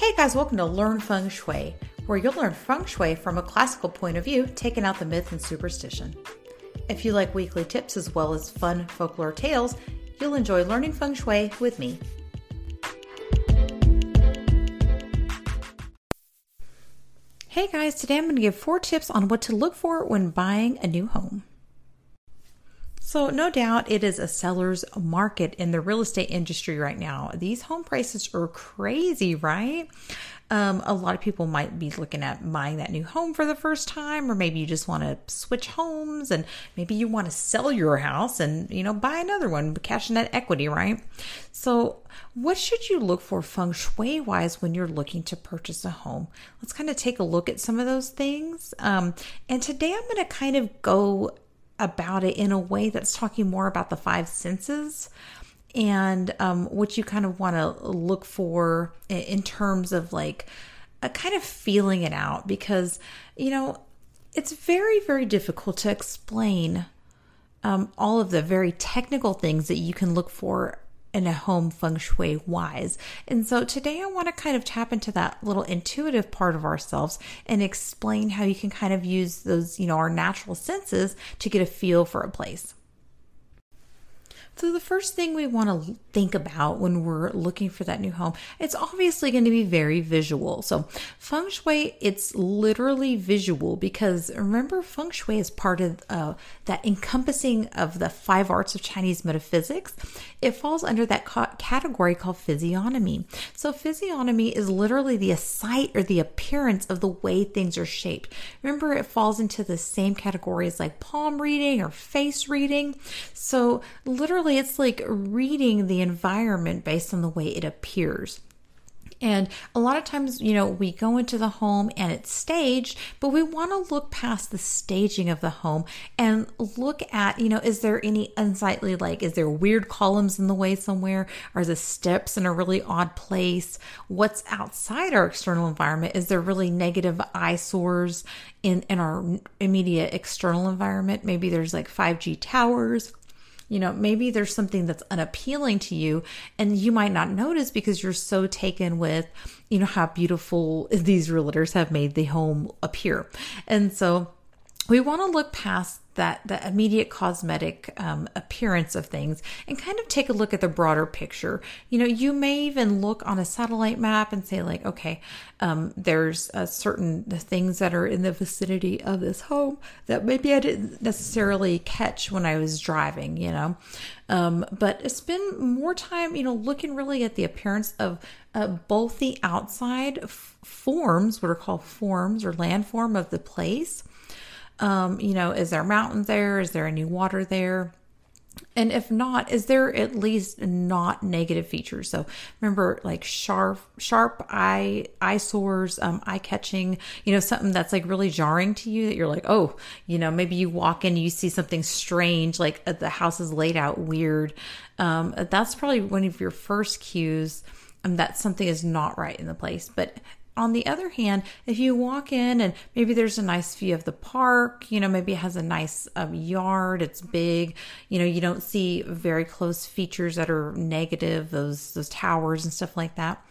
Hey guys, welcome to Learn Feng Shui, where you'll learn feng shui from a classical point of view, taking out the myth and superstition. If you like weekly tips as well as fun folklore tales, you'll enjoy learning feng shui with me. Hey guys, today I'm going to give four tips on what to look for when buying a new home. So, no doubt it is a seller's market in the real estate industry right now. These home prices are crazy, right? Um, a lot of people might be looking at buying that new home for the first time, or maybe you just want to switch homes and maybe you want to sell your house and, you know, buy another one, cash in that equity, right? So, what should you look for feng shui wise when you're looking to purchase a home? Let's kind of take a look at some of those things. Um, and today I'm going to kind of go about it in a way that's talking more about the five senses and um, what you kind of want to look for in terms of like a kind of feeling it out because you know it's very very difficult to explain um, all of the very technical things that you can look for in a home feng shui wise. And so today I want to kind of tap into that little intuitive part of ourselves and explain how you can kind of use those, you know, our natural senses to get a feel for a place. So, the first thing we want to think about when we're looking for that new home, it's obviously going to be very visual. So, feng shui, it's literally visual because remember, feng shui is part of uh, that encompassing of the five arts of Chinese metaphysics. It falls under that ca- category called physiognomy. So, physiognomy is literally the sight or the appearance of the way things are shaped. Remember, it falls into the same categories like palm reading or face reading. So, literally, it's like reading the environment based on the way it appears. And a lot of times, you know, we go into the home and it's staged, but we want to look past the staging of the home and look at, you know, is there any unsightly, like, is there weird columns in the way somewhere? Are the steps in a really odd place? What's outside our external environment? Is there really negative eyesores in, in our immediate external environment? Maybe there's like 5G towers you know, maybe there's something that's unappealing to you and you might not notice because you're so taken with, you know, how beautiful these realtors have made the home appear. And so we want to look past that the immediate cosmetic um, appearance of things and kind of take a look at the broader picture. You know, you may even look on a satellite map and say like, okay, um, there's a certain things that are in the vicinity of this home that maybe I didn't necessarily catch when I was driving. You know, um, but spend more time, you know, looking really at the appearance of uh, both the outside f- forms, what are called forms or landform of the place um, you know, is there mountains there? Is there any water there? And if not, is there at least not negative features? So remember, like sharp, sharp eye, eyesores, um, eye catching. You know, something that's like really jarring to you that you're like, oh, you know, maybe you walk in, you see something strange, like uh, the house is laid out weird. Um, that's probably one of your first cues um, that something is not right in the place. But on the other hand, if you walk in and maybe there's a nice view of the park, you know, maybe it has a nice um, yard, it's big, you know, you don't see very close features that are negative, those those towers and stuff like that.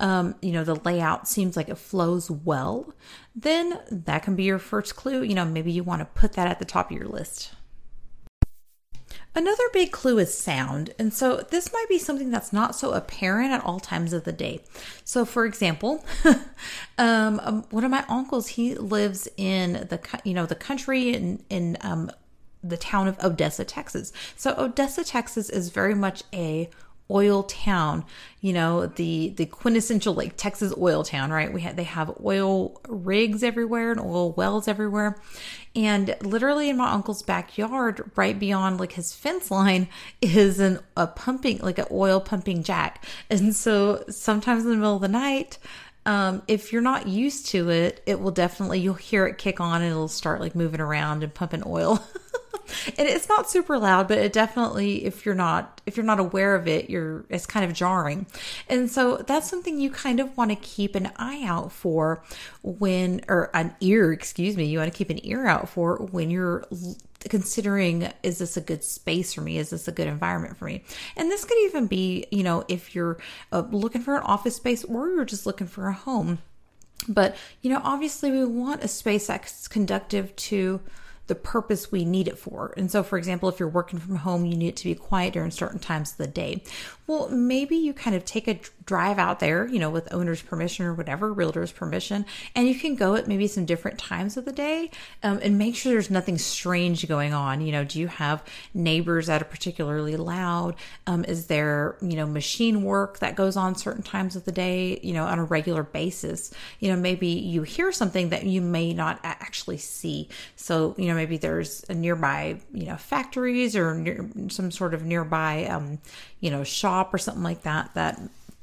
Um, you know, the layout seems like it flows well, then that can be your first clue. You know, maybe you want to put that at the top of your list. Another big clue is sound. And so this might be something that's not so apparent at all times of the day. So, for example, um, um, one of my uncles, he lives in the, you know, the country in, in um, the town of Odessa, Texas. So, Odessa, Texas is very much a oil town you know the the quintessential like texas oil town right? We had they have oil rigs everywhere and oil wells everywhere. And literally in my uncle's backyard right beyond like his fence line is an a pumping like an oil pumping jack. And so sometimes in the middle of the night um, if you're not used to it, it will definitely, you'll hear it kick on and it'll start like moving around and pumping oil. and it's not super loud, but it definitely, if you're not, if you're not aware of it, you're, it's kind of jarring. And so that's something you kind of want to keep an eye out for when, or an ear, excuse me, you want to keep an ear out for when you're considering is this a good space for me? Is this a good environment for me? And this could even be you know if you're uh, looking for an office space or you're just looking for a home. But you know obviously we want a space that's conductive to the purpose we need it for. And so, for example, if you're working from home, you need it to be quiet during certain times of the day. Well, maybe you kind of take a drive out there, you know, with owner's permission or whatever, realtor's permission, and you can go at maybe some different times of the day um, and make sure there's nothing strange going on. You know, do you have neighbors that are particularly loud? Um, is there, you know, machine work that goes on certain times of the day, you know, on a regular basis? You know, maybe you hear something that you may not actually see. So, you know, maybe there's a nearby, you know, factories or near, some sort of nearby, um, you know, shop or something like that that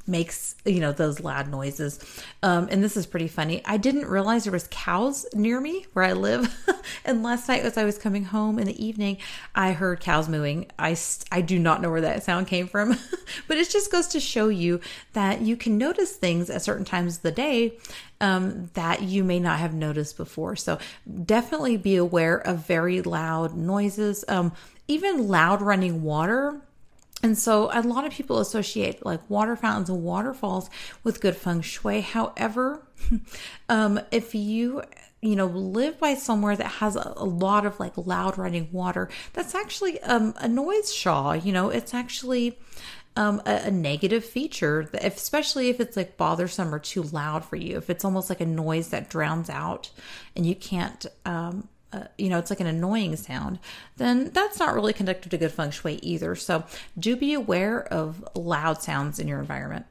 makes you know those loud noises. Um, and this is pretty funny. I didn't realize there was cows near me where i live. And last night as i was coming home in the evening i heard cows mooing. I i do not know where that sound came from. But it just goes to show you that you can notice things at certain times of the day um, that you may not have noticed before. So definitely be aware of very loud noises. Um, even loud running water and so a lot of people associate like water fountains and waterfalls with good feng shui. However, um, if you you know live by somewhere that has a, a lot of like loud running water, that's actually um, a noise sha. You know, it's actually um, a, a, negative feature, if, especially if it's like bothersome or too loud for you. If it's almost like a noise that drowns out and you can't um, uh, you know, it's like an annoying sound, then that's not really conducive to good feng shui either. So do be aware of loud sounds in your environment.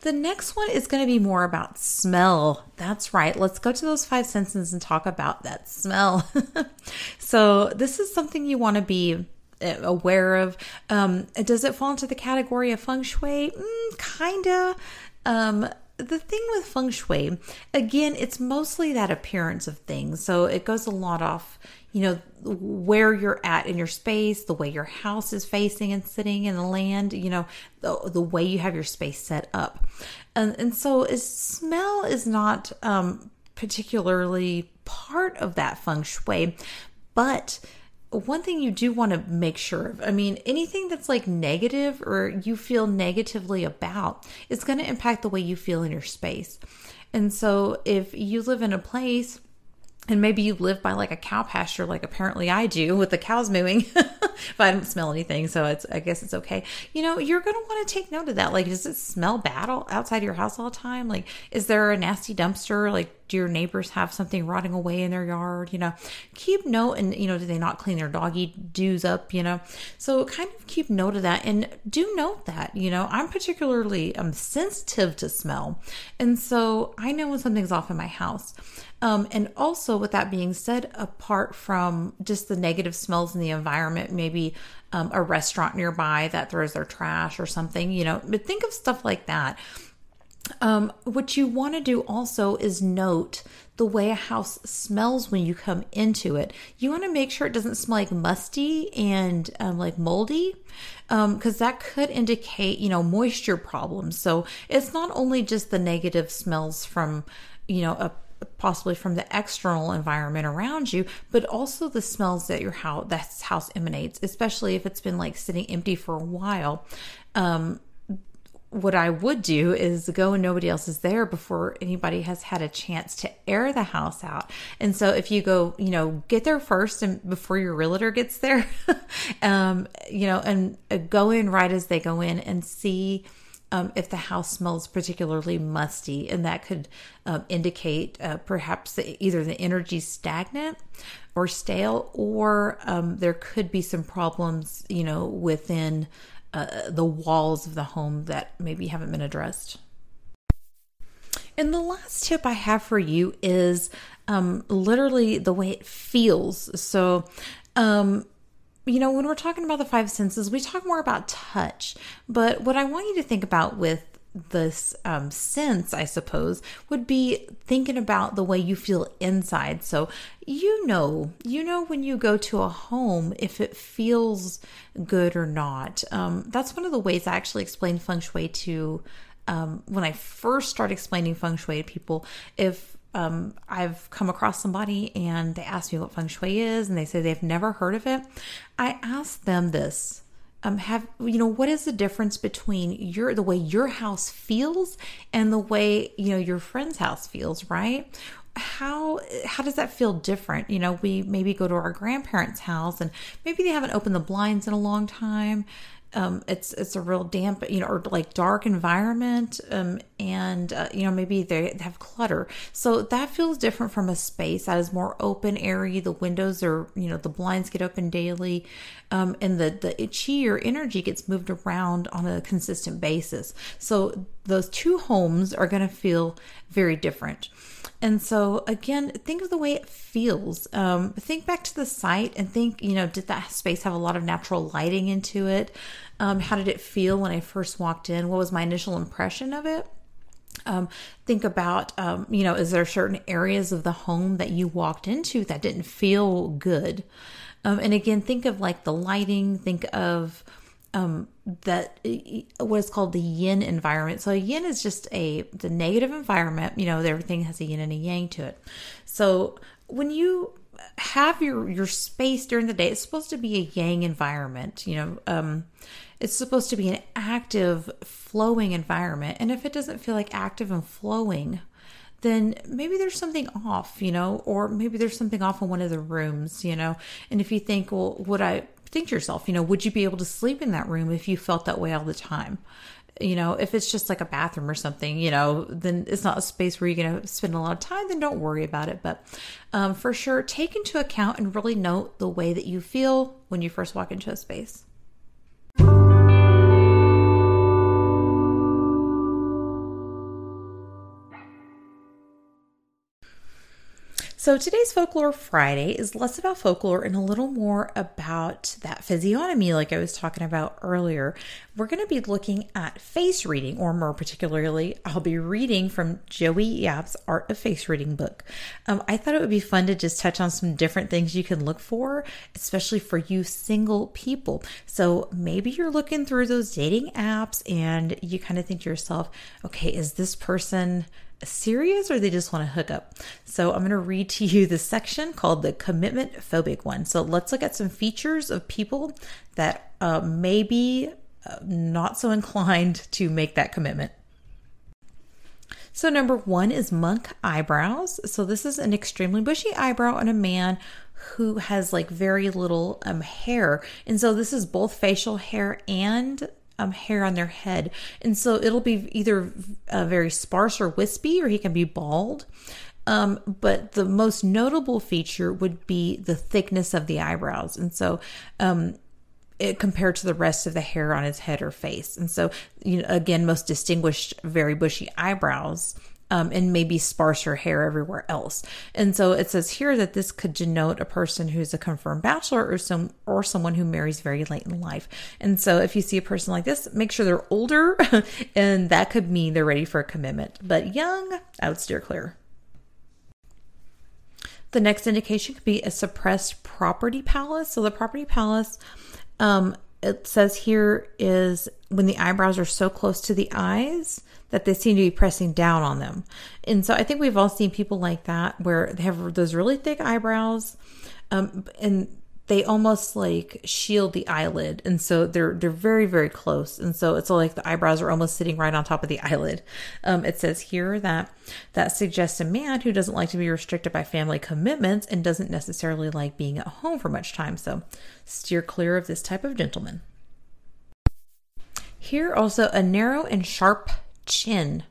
The next one is going to be more about smell. That's right. Let's go to those five senses and talk about that smell. so, this is something you want to be uh, aware of. Um, does it fall into the category of feng shui? Mm, kinda. Um, the thing with feng shui, again, it's mostly that appearance of things. So it goes a lot off, you know, where you're at in your space, the way your house is facing and sitting in the land, you know, the, the way you have your space set up. And, and so is, smell is not um, particularly part of that feng shui, but one thing you do want to make sure of i mean anything that's like negative or you feel negatively about is going to impact the way you feel in your space. And so if you live in a place and maybe you live by like a cow pasture like apparently i do with the cows mooing if i don't smell anything so it's i guess it's okay. You know you're going to want to take note of that. Like does it smell bad outside your house all the time? Like is there a nasty dumpster like do your neighbors have something rotting away in their yard you know? Keep note and you know do they not clean their doggy doos up you know? So kind of keep note of that and do note that you know i'm particularly um, sensitive to smell and so i know when something's off in my house. Um, and also with that being said apart from just the negative smells in the environment maybe um, a restaurant nearby that throws their trash or something you know but think of stuff like that um, what you want to do also is note the way a house smells when you come into it. You want to make sure it doesn't smell like musty and um, like moldy, because um, that could indicate, you know, moisture problems. So it's not only just the negative smells from, you know, a possibly from the external environment around you, but also the smells that your house that house emanates, especially if it's been like sitting empty for a while. Um, what I would do is go and nobody else is there before anybody has had a chance to air the house out. And so if you go, you know, get there first and before your realtor gets there, um, you know, and uh, go in right as they go in and see um, if the house smells particularly musty, and that could um, indicate uh, perhaps the, either the energy stagnant or stale, or um, there could be some problems, you know, within uh, the walls of the home that maybe haven't been addressed. And the last tip I have for you is um, literally the way it feels. So, um, you know, when we're talking about the five senses, we talk more about touch. But what I want you to think about with this um, sense, I suppose, would be thinking about the way you feel inside. So you know, you know when you go to a home if it feels good or not. Um, that's one of the ways I actually explain feng shui to um, when I first start explaining feng shui to people. If um, I've come across somebody and they ask me what feng shui is and they say they've never heard of it, I ask them this. Um, have you know what is the difference between your the way your house feels and the way you know your friend's house feels right? How how does that feel different? You know we maybe go to our grandparents house and maybe they haven't opened the blinds in a long time um, it's it's a real damp, you know, or like dark environment, um, and uh, you know maybe they have clutter. So that feels different from a space that is more open, airy. The windows are, you know, the blinds get open daily, um, and the the chi or energy gets moved around on a consistent basis. So those two homes are going to feel very different. And so, again, think of the way it feels. Um, think back to the site and think, you know, did that space have a lot of natural lighting into it? Um, how did it feel when I first walked in? What was my initial impression of it? Um, think about, um, you know, is there certain areas of the home that you walked into that didn't feel good? Um, and again, think of like the lighting, think of, um, that what is called the yin environment. So yin is just a the negative environment. You know, everything has a yin and a yang to it. So when you have your your space during the day, it's supposed to be a yang environment. You know, um, it's supposed to be an active, flowing environment. And if it doesn't feel like active and flowing, then maybe there's something off, you know, or maybe there's something off in one of the rooms, you know. And if you think, well, would I think to yourself, you know, would you be able to sleep in that room if you felt that way all the time? You know, if it's just like a bathroom or something, you know, then it's not a space where you're going to spend a lot of time, then don't worry about it. But um, for sure, take into account and really note the way that you feel when you first walk into a space. So today's Folklore Friday is less about folklore and a little more about that physiognomy, like I was talking about earlier. We're going to be looking at face reading, or more particularly, I'll be reading from Joey Yap's Art of Face Reading book. Um, I thought it would be fun to just touch on some different things you can look for, especially for you single people. So maybe you're looking through those dating apps and you kind of think to yourself, okay, is this person serious or they just want to hook up. So I'm going to read to you the section called the commitment phobic one. So let's look at some features of people that uh, may be uh, not so inclined to make that commitment. So, number one is monk eyebrows. So, this is an extremely bushy eyebrow on a man who has like very little um, hair. And so, this is both facial hair and um, hair on their head. And so it'll be either uh, very sparse or wispy, or he can be bald. Um, but the most notable feature would be the thickness of the eyebrows. And so, um, it, compared to the rest of the hair on his head or face. And so, you know, again, most distinguished, very bushy eyebrows um, and maybe sparser hair everywhere else. And so it says here that this could denote a person who's a confirmed bachelor or some or someone who marries very late in life. And so if you see a person like this, make sure they're older, and that could mean they're ready for a commitment. But young, I would steer clear. The next indication could be a suppressed property palace. So the property palace, um, it says here is when the eyebrows are so close to the eyes that they seem to be pressing down on them. And so I think we've all seen people like that where they have those really thick eyebrows um, and they almost like shield the eyelid and so they're they're very very close and so it's like the eyebrows are almost sitting right on top of the eyelid um, it says here that that suggests a man who doesn't like to be restricted by family commitments and doesn't necessarily like being at home for much time so steer clear of this type of gentleman here also a narrow and sharp chin.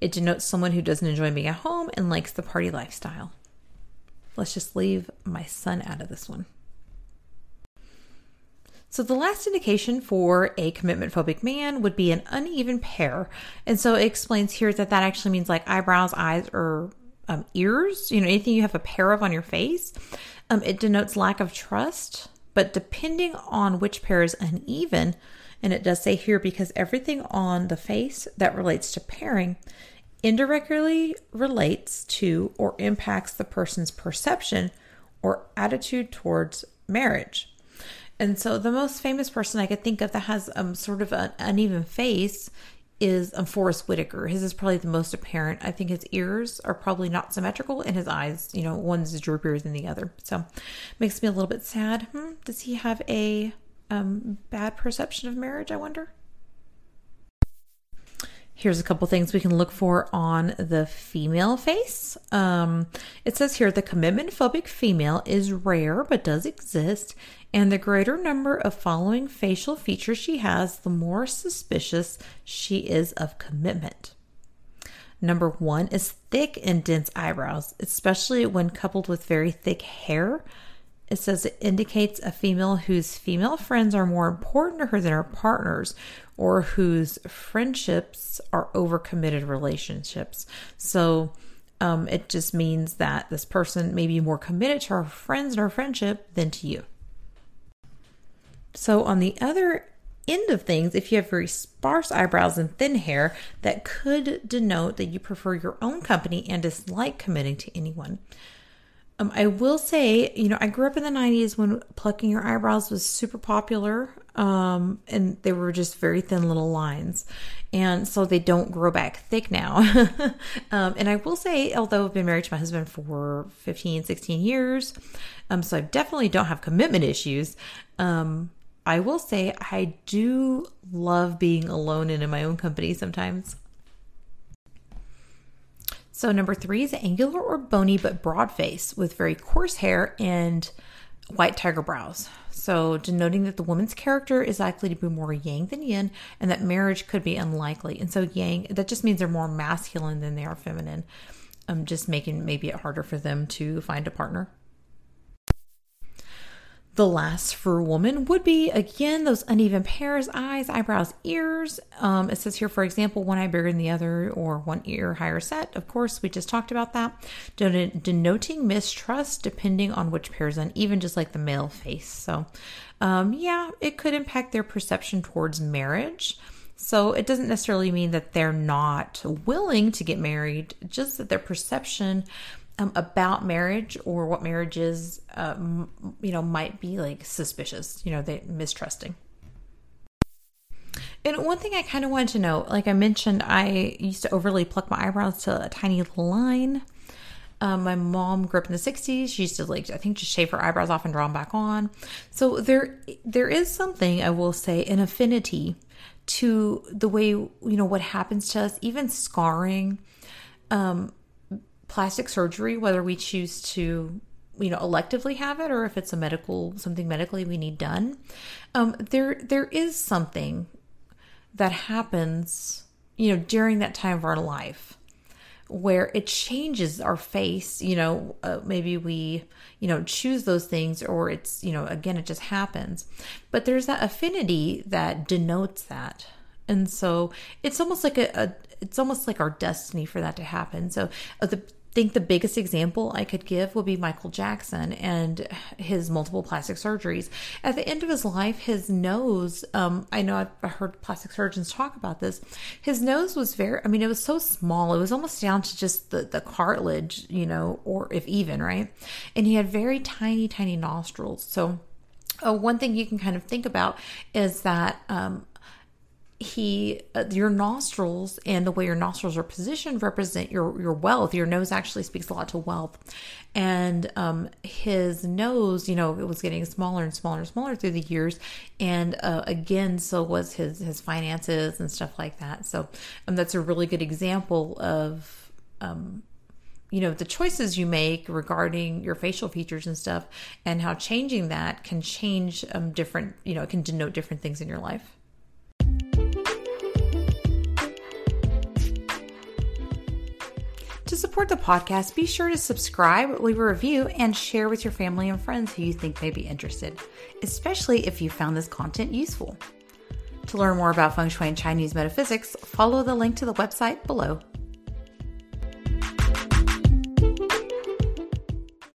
It denotes someone who doesn't enjoy being at home and likes the party lifestyle. Let's just leave my son out of this one. So, the last indication for a commitment phobic man would be an uneven pair. And so it explains here that that actually means like eyebrows, eyes, or um, ears, you know, anything you have a pair of on your face. Um, it denotes lack of trust, but depending on which pair is uneven, and it does say here because everything on the face that relates to pairing indirectly relates to or impacts the person's perception or attitude towards marriage. And so the most famous person I could think of that has um, sort of an uneven face is um, Forest Whitaker. His is probably the most apparent. I think his ears are probably not symmetrical, and his eyes, you know, one's droopier than the other. So makes me a little bit sad. Hmm, does he have a um, bad perception of marriage? I wonder. Here's a couple things we can look for on the female face. Um, it says here the commitment phobic female is rare but does exist, and the greater number of following facial features she has, the more suspicious she is of commitment. Number one is thick and dense eyebrows, especially when coupled with very thick hair. It says it indicates a female whose female friends are more important to her than her partners, or whose friendships are overcommitted relationships. So um, it just means that this person may be more committed to her friends and her friendship than to you. So on the other end of things, if you have very sparse eyebrows and thin hair, that could denote that you prefer your own company and dislike committing to anyone. Um, I will say, you know, I grew up in the 90s when plucking your eyebrows was super popular. Um, and they were just very thin little lines. And so they don't grow back thick now. um, and I will say, although I've been married to my husband for 15, 16 years, um, so I definitely don't have commitment issues. Um, I will say I do love being alone and in my own company sometimes. So, number three is angular or bony but broad face with very coarse hair and white tiger brows. So, denoting that the woman's character is likely to be more yang than yin and that marriage could be unlikely. And so, yang, that just means they're more masculine than they are feminine, um, just making maybe it harder for them to find a partner. The last for a woman would be again those uneven pairs, eyes, eyebrows, ears. Um, it says here, for example, one eye bigger than the other or one ear higher set. Of course, we just talked about that. Denoting mistrust depending on which pair is uneven, just like the male face. So, um, yeah, it could impact their perception towards marriage. So it doesn't necessarily mean that they're not willing to get married, just that their perception um, about marriage or what marriage is, um, you know, might be like suspicious, you know, they mistrusting. And one thing I kind of wanted to know, like I mentioned, I used to overly pluck my eyebrows to a tiny line. Um, my mom grew up in the 60s. She used to like, I think, just shave her eyebrows off and draw them back on. So there, there is something I will say, an affinity to the way you know what happens to us, even scarring. Um, plastic surgery, whether we choose to you know electively have it or if it's a medical something medically we need done. Um, there there is something that happens you know during that time of our life where it changes our face you know uh, maybe we you know choose those things or it's you know again it just happens. But there's that affinity that denotes that. And so it's almost like a, a it's almost like our destiny for that to happen. So uh, the think the biggest example I could give would be Michael Jackson and his multiple plastic surgeries. At the end of his life, his nose, um, I know I've heard plastic surgeons talk about this. His nose was very, I mean, it was so small. It was almost down to just the, the cartilage, you know, or if even, right? And he had very tiny, tiny nostrils. So, uh, one thing you can kind of think about is that um, he uh, your nostrils and the way your nostrils are positioned represent your your wealth. Your nose actually speaks a lot to wealth. And um his nose you know it was getting smaller and smaller and smaller through the years. And uh, again so was his his finances and stuff like that. So um, that's a really good example of um you know the choices you make regarding your facial features and stuff and how changing that can change um different you know it can denote different things in your life To support the podcast, be sure to subscribe, leave a review, and share with your family and friends who you think may be interested, especially if you found this content useful. To learn more about feng shui and Chinese metaphysics, follow the link to the website below.